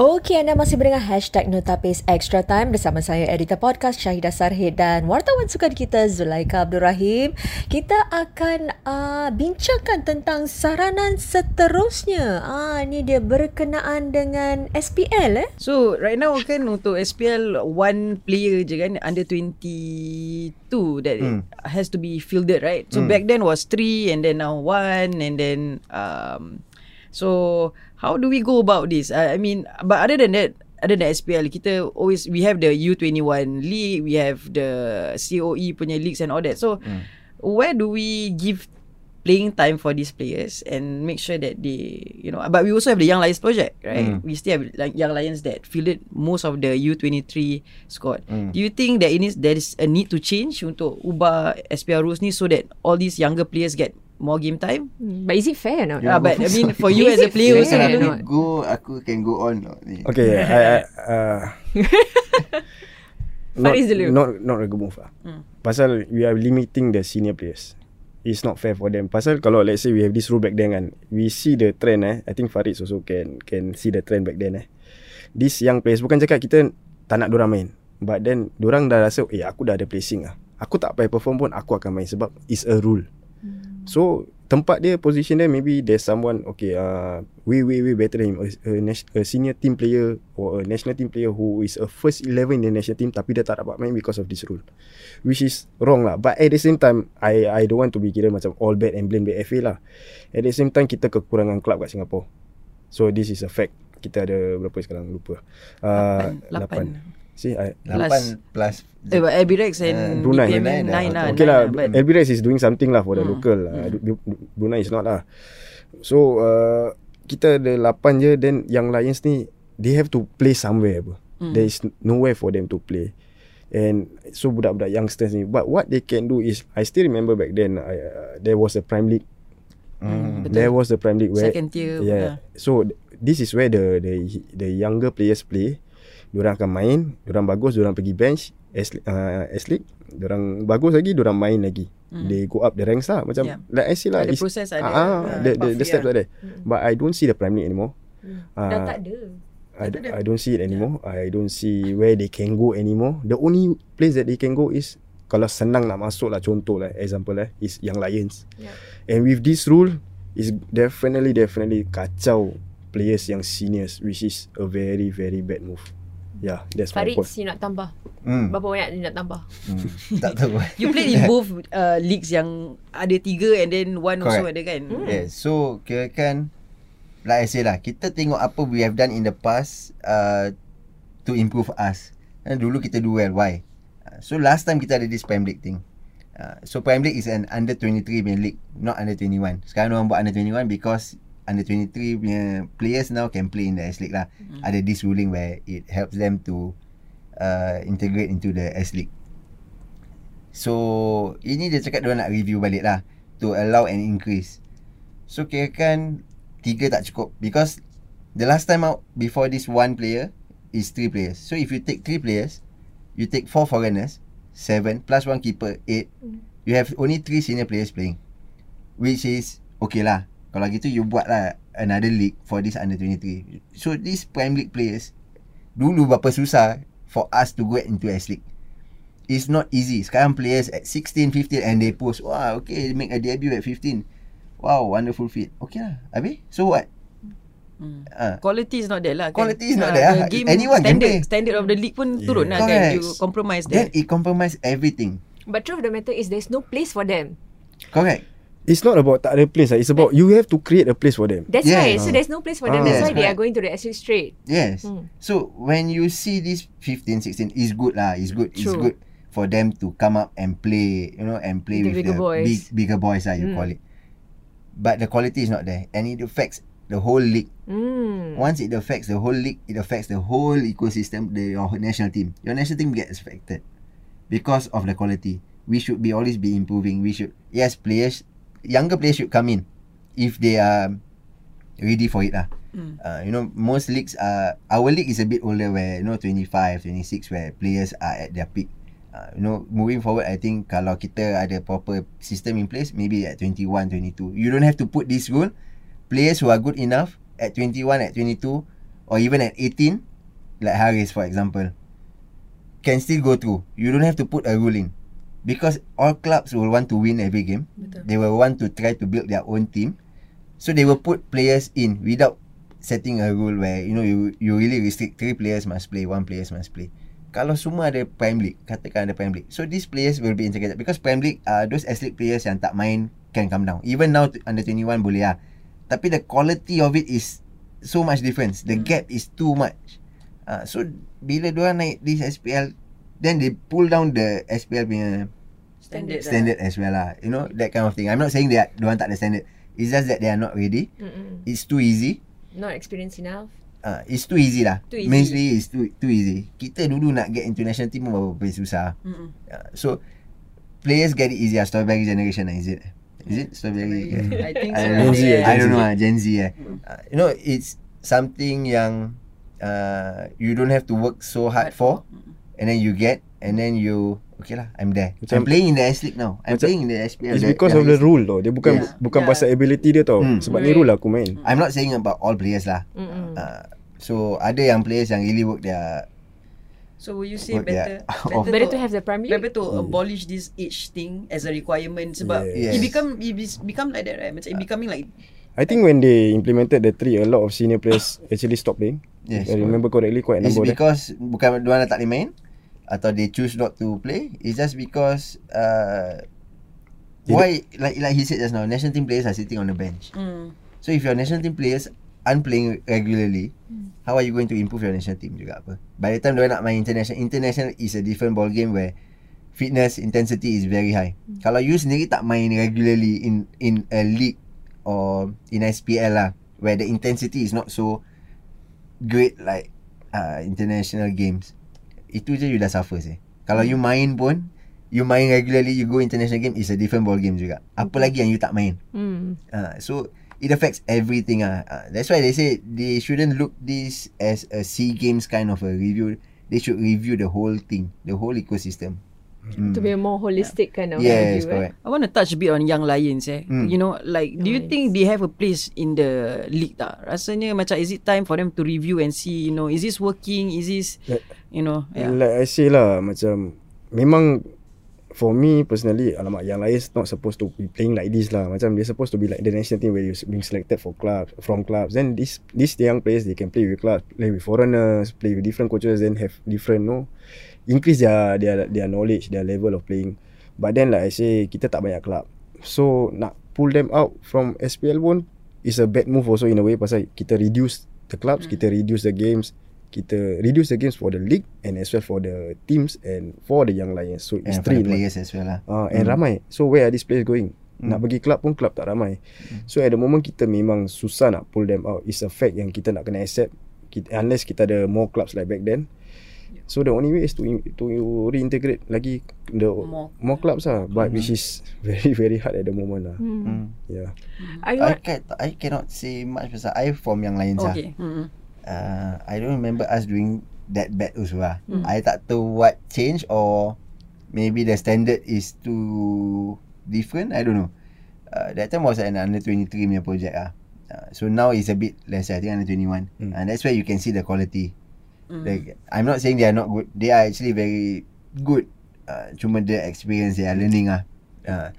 Okey, anda masih mendengar hashtag Notapis Extra Time bersama saya, editor podcast Syahidah Sarhid dan wartawan sukan kita Zulaika Abdul Rahim. Kita akan uh, bincangkan tentang saranan seterusnya. Ah, ini dia berkenaan dengan SPL eh. So, right now kan untuk SPL, one player je kan, under 22 that hmm. has to be fielded, right? So, hmm. back then was three and then now one and then... Um, So how do we go about this? I, I mean, but other than that, other than SPL, kita always we have the U21 league, we have the COE punya leagues and all that. So mm. where do we give playing time for these players and make sure that they, you know, but we also have the Young Lions project, right? Mm. We still have like Young Lions that fielded most of the U23 squad. Mm. Do you think that it is there is a need to change untuk ubah SPL rules ni so that all these younger players get more game time. Hmm, but is it fair or not? Yeah, but I mean, for you as a player, also, not? go, aku can go on. Okay, I, I, uh, not, not, not a good move lah. Hmm. Pasal we are limiting the senior players. It's not fair for them. Pasal kalau let's say we have this rule back then kan, we see the trend eh. I think Farid also can can see the trend back then eh. This young players bukan cakap kita tak nak dorang main. But then dorang dah rasa, eh aku dah ada placing lah. Aku tak payah perform pun aku akan main sebab it's a rule. So tempat dia position dia maybe there's someone okay uh way way way better than him. A, a, a senior team player or a national team player who is a first 11 in the national team tapi dia tak dapat main because of this rule. Which is wrong lah. But at the same time I I don't want to be kira macam all bad and blame the FA lah. At the same time kita kekurangan club kat Singapore. So this is a fact. Kita ada berapa sekarang? Lupa. Uh, 8 8 See, I, plus, plus eh, Albirex and uh, Brunei. Brunei 9 lah. Okay lah, Albirex is doing something lah for the hmm. local. Lah. Hmm. Brunei is not lah. So, uh, kita ada 8 je, then yang Lions ni, they have to play somewhere. Hmm. There is nowhere for them to play. And so budak-budak youngsters ni, but what they can do is, I still remember back then, I, uh, there was a prime league. Mm. There was the prime league where second tier. Yeah. yeah. So this is where the the the younger players play diorang akan main, diorang bagus, diorang pergi bench, S, uh, diorang bagus lagi, diorang main lagi. Mm. They go up the ranks lah. Macam, yeah. like I say lah. Ada proses ada. Ah, uh, the, the, the steps yeah. ada. Mm. But I don't see the Prime League anymore. Mm. Uh, Dah tak ada. I, I don't see it anymore. Yeah. I don't see where they can go anymore. The only place that they can go is kalau senang nak masuk lah contoh lah example lah is Young Lions. Yeah. And with this rule is definitely definitely kacau players yang seniors which is a very very bad move. Yeah, that's Farid, my point. Farid, nak tambah. Hmm. Berapa banyak dia nak tambah? Hmm. tak tahu. you play in both uh, leagues yang ada tiga and then one Correct. also ada kan? Hmm. Yeah, so kira kan, like I say lah, kita tengok apa we have done in the past uh, to improve us. And dulu kita do well, why? Uh, so last time kita ada this Prime League thing. Uh, so Prime League is an under 23 main league, not under 21. Sekarang orang buat under 21 because under 23 punya players now can play in the S League lah. Mm. Ada this ruling where it helps them to uh, integrate into the S League. So ini dia cakap dia nak review balik lah to allow an increase. So kira kan tiga tak cukup because the last time out before this one player is three players. So if you take three players, you take four foreigners, seven plus one keeper, eight. Mm. You have only three senior players playing, which is okay lah. Kalau gitu you buat lah another league for this under 23. So this prime league players dulu berapa susah for us to go into S League. It's not easy. Sekarang players at 16, 15 and they post, wow, okay, make a debut at 15. Wow, wonderful fit. Okay lah. Habis? So what? Hmm. Uh, quality is not there lah kan? Quality is not uh, there lah. Game Anyone standard, standard of the league pun yeah. turun lah kan? You compromise that. Then it compromise everything. But truth of the matter is there's no place for them. Correct. It's not about tak ada place lah. It's about you have to create a place for them. That's yeah. right. So there's no place for them. Ah. That's why they are going to the SU straight. Yes. Hmm. So when you see this 15, 16, is good lah. It's good. True. It's good for them to come up and play, you know, and play the with bigger the boys. big bigger boys lah. You hmm. call it. But the quality is not there, and it affects the whole league. Mm. Once it affects the whole league, it affects the whole ecosystem. The your national team, your national team gets affected because of the quality. We should be always be improving. We should yes, players younger players should come in if they are ready for it lah. Mm. Uh, you know, most leagues are our league is a bit older where you know 25, 26 where players are at their peak. Uh, you know, moving forward, I think kalau kita ada proper system in place, maybe at 21, 22. You don't have to put this rule. Players who are good enough at 21, at 22, or even at 18, like Haris for example, can still go through. You don't have to put a rule in. Because all clubs will want to win every game. Betul. They will want to try to build their own team. So they will put players in without setting a rule where you know you you really restrict three players must play, one players must play. Kalau semua ada Prime League, katakan ada Prime League. So these players will be integrated because Prime League uh, those S-League players yang tak main can come down. Even now under 21 boleh lah. Tapi the quality of it is so much difference. The gap is too much. Uh, so bila diorang naik this SPL then they pull down the SPL punya Standard, standard as well lah. You know that kind of thing. I'm not saying that diorang tak ada standard. It's just that they are not ready. Mm-mm. It's too easy. Not experienced enough. Uh, it's too easy lah. Too easy. Mainly it's too too easy. Kita dulu nak get into national team pun berapa susah. Uh, so players get it easier. Strawberry generation lah, is it? Is it strawberry? Strawberry. I think I so. don't know. Gen Z, eh, I don't know lah, Gen Z eh. Uh, you know, it's something yang uh, you don't have to work so hard for, and then you get, and then you okay lah, I'm there. I'm Macam- playing in the S League now. I'm Macam- playing in the SPL. It's because of the rule tau. Dia bukan Yeah. bukan Yeah. pasal ability dia tau. Hmm. Sebab ni Right. rule lah aku main. I'm not saying about all players lah. Mm-mm. Uh, so ada yang players yang really work their So will you say Work, better, Oh. Better to have the Prime League. better to abolish this age thing as a requirement sebab Yes. it become it be- become like that right macam it becoming like I think when they implemented the three, a lot of senior players actually stopped playing. yes. I remember correctly quite a It's number them. because bukan diorang tak boleh main atau they choose not to play. It's just because uh, They why like like he said just now, national team players are sitting on the bench. mm, So if your national team players aren't playing regularly, how are you going to improve your national team juga apa? By the time diorang nak main international, international is a different ball game where fitness intensity is very high. Kalau you sendiri tak main regularly in in a league or in SPL lah, where the intensity is not so great like uh, international games, itu je you dah suffer sih. Kalau you main pun, you main regularly, you go international game is a different ball game juga. Apa lagi yang you tak main? Mm. Uh, so it affects everything ah. Uh, that's why they say they shouldn't look this as a SEA Games kind of a review. They should review the whole thing, the whole ecosystem. Mm. To be a more holistic kind of yes, review. eh. correct. I want to touch a bit on young lions eh. Mm. You know like do you Nice. think they have a place in the league tak? Rasanya macam is it time for them to review and see you know is this working? Is this Like- you know yeah. Like I say lah Macam Memang For me personally Alamak yang lain not supposed to be playing like this lah. Macam they're supposed to be like The national team where you're being selected for clubs From clubs. Then this These young players They can play with clubs Play with foreigners Play with different coaches Then have different no Increase their Their their knowledge Their level of playing. But then like I say Kita tak banyak club. So Nak pull them out From SPL pun Is a bad move also in a way Pasal kita reduce The clubs Kita reduce the games kita reduce the games for the league and as well for the teams and for the young lions. So it's And three players as well lah. Ah, and ramai. So where are these players going? Nak Hmm. pergi club pun club tak ramai. So at the moment kita memang susah nak pull them out. It's a fact yang kita nak kena accept. Kita, unless kita ada more clubs like back then. So the only way is to to reintegrate lagi the More. more, clubs lah. But which is very very hard at the moment lah. Mm. Mm. Yeah. You I can I cannot say much pasal I from Young Lions lah. Okay. Mm-mm. Uh, I don't remember us doing that bad also lah. I tak tahu what change or maybe the standard is too different. I don't know. Uh, that time was an under 23 punya project ah. Uh, so now it's a bit less. I think under 21, Mm. and that's where you can see the quality. Mm. Like I'm not saying they are not good. They are actually very good. Uh, cuma the experience they are learning ah. Uh,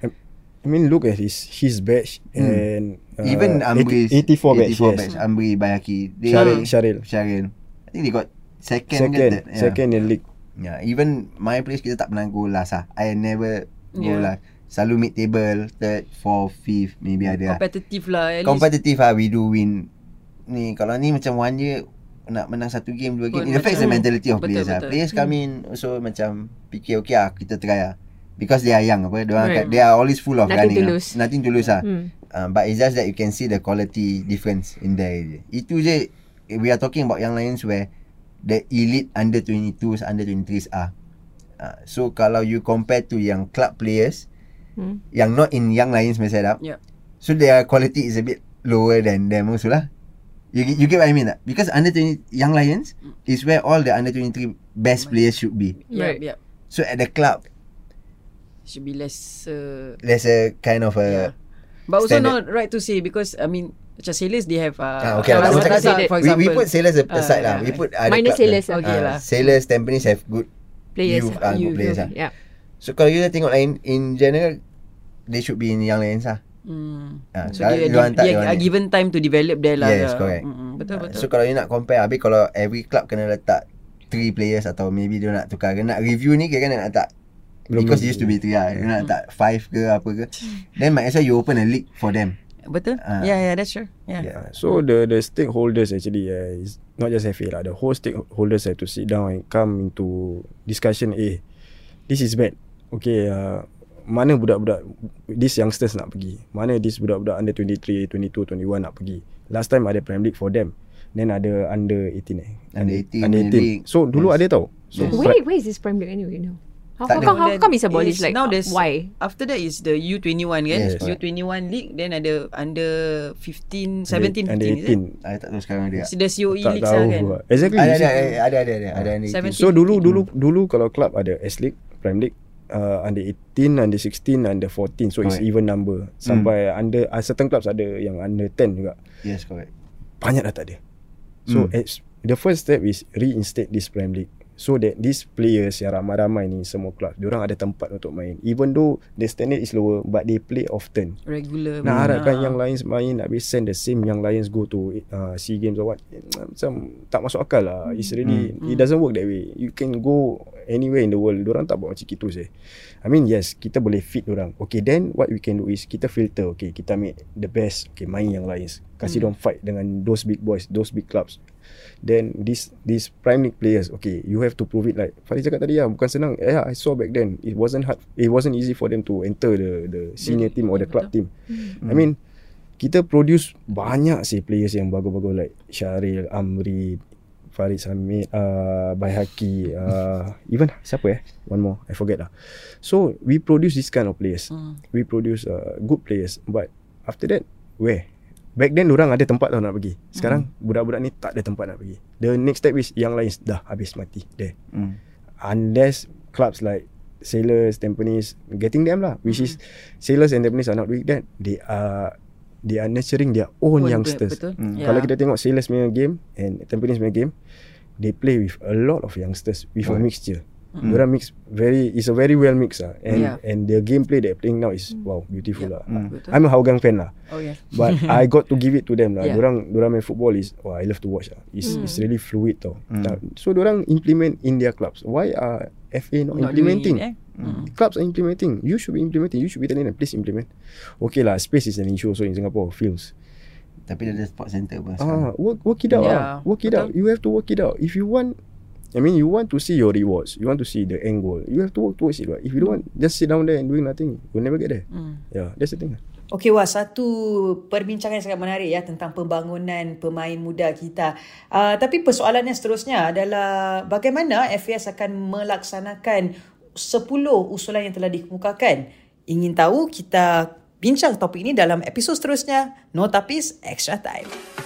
I mean look at his his batch Hmm. and uh, even Ambri 84 batch. 84 yes. batch. Ambri Bayaki. They, Syaril, Syaril. Syaril. I think they got second. Second, ke third? Yeah. second in league. Yeah, even my place kita tak pernah go last ah. I never go Yeah. last. Selalu mid table, third, fourth, fifth, maybe ada lah. Competitive lah at least. Competitive ah, we do win. Ni kalau ni macam one year nak menang satu game, dua game. It affects the mentality of betul, players lah. betul. Players come in also macam fikir okay ah, kita try ah. Because they are young apa, they, Right. they are always full of Nothing running. to ah. lose. Nothing to lose ah. Mm. Uh, but it's just that you can see the quality difference in there je. Itu je we are talking about young lions where the elite under 22s, under 23s are. Uh, so kalau you compare to yang club players Mm. yang not in young lions punya setup, Yeah. so their quality is a bit lower than them also lah. You, you get what I mean tak? Because under 20 young lions is where all the under 23 best players should be. Yeah, Right. yeah. So at the club, Should be less uh, there's a kind of a yeah. But also standard. not right to say because I mean Macam sailors they have uh, Ah, okay lah, uh, macam Rata, kat- for we, we example. put sailors aside Ah, lah. yeah. We put Minus club sailors, lah. okay Ah, lah. Sailors, Tampines have good Players. youth, ah, good players lah. Yeah. So kalau kita tengok lain in general they should be in yang lain lah. Hmm. Ah, So dia, dia dia, dia given time to develop there lah. Yes, correct. Mm-mm, betul Ah, betul. So kalau you nak compare habis kalau every club kena letak three players atau maybe dia nak tukar nak review ni kira nak letak Belum because it used to be three lah. Dia nak letak five ke apa ke. Then might as well you open a league for them. betul? Ah. yeah, yeah, that's true. Yeah. Yeah. So the the stakeholders actually uh, is not just FA lah. The whole stakeholders have to sit down and come into discussion. Eh, this is bad. Okay, uh, mana budak-budak these youngsters nak pergi? Mana these budak-budak under 23, 22, 21 nak pergi? Last time ada Premier League for them. Then ada under 18 eh. Under 18 Under 18. league. So dulu Yes. ada tau. So Yes. Where, where is this Prime League anyway now? How, Tak how, how Then come it's abolished? is- Like, now there's- why? After that is the U21 kan? Yes, correct. U21 league then ada under 15, 17, 15 under is it? 18. I tak tahu sekarang dia. So the COE Tak league tahu. lah kan? Exactly. Ada ada ada ada ada ada ada. So dulu dulu dulu kalau club ada S League, Prime League, uh, under 18, under 16, under 14. So it's Correct. even number. Sampai under uh, certain clubs ada yang under 10 juga. Yes correct. Banyak dah tak ada. So it's, the first step is reinstate this Prime League. So that these players yang ramai-ramai ni semua club, diorang ada tempat untuk main. Even though the standard is lower, but they play often. Regular. Nak harapkan Ah. yang Lions main Habis send the same Yang Lions go to uh, SEA Games or what Macam Tak masuk akal lah It's really Hmm. It doesn't work that way You can go Anywhere in the world Diorang tak buat macam itu sih I mean yes Kita boleh fit orang Okay then What we can do is Kita filter. Okay kita make the best Okay main yang Lions Kasih Hmm. hmm. fight Dengan those big boys Those big clubs. Then this These prime league players Okay you have to prove it. Like Farid cakap tadi lah Bukan senang. Yeah I saw back then It wasn't hard It wasn't easy for them to Enter the the senior Yeah, team Or yeah, the club betul. team. I mean kita produce banyak sih players yang bagus-bagus like Syaril, Amri, Farid Samit, uh, Bayhaki, uh, even siapa eh? One more, I forget lah. So we produce this kind of players. Hmm. We produce uh, good players. But after that, where? Back then orang ada tempat tau nak pergi. Sekarang budak-budak ni tak ada tempat nak pergi. The next step is yang lain dah habis mati. There. Hmm. Unless clubs like Sailors, Tampines getting them lah. Which is Sailors and Tampines are not doing that. They are they are nurturing their own Betul, youngsters. Betul. Hmm. Yeah. Kalau kita tengok Sailors punya game and Tampines punya game, they play with a lot of youngsters with a Right. mixture. Mm. Mm. Diorang mix very is a very well mix ah. And Yeah. and the gameplay they're playing now is wow beautiful Yeah. lah. Mm. Betul. I'm a Hougang fan lah. Oh yeah. But I got to give it to them lah. Yeah. Diorang diorang main football is wow I love to watch lah. It's Mm. it's really fluid tau. Mm. So diorang implement in their clubs. Why are FA not, Not doing implementing? it, eh? Mm. Clubs are implementing. You should be implementing. You should be telling them, please implement. Okay lah, space is an issue also in Singapore. Fields. Tapi dia ada sport center pun sekarang. Ah, work work it out. Yeah, Yeah, work it betul. out. You have to work it out. If you want, I mean, you want to see your rewards. You want to see the end goal. You have to work towards it. Right? If you don't want, just sit down there and doing nothing, you'll never get there. Mm. Yeah, that's the thing. Okey wah satu perbincangan yang sangat menarik ya tentang pembangunan pemain muda kita. Uh, tapi persoalan yang seterusnya adalah bagaimana FAS akan melaksanakan 10 usulan yang telah dikemukakan. Ingin tahu kita bincang topik ini dalam episod seterusnya No Tapis Extra Time.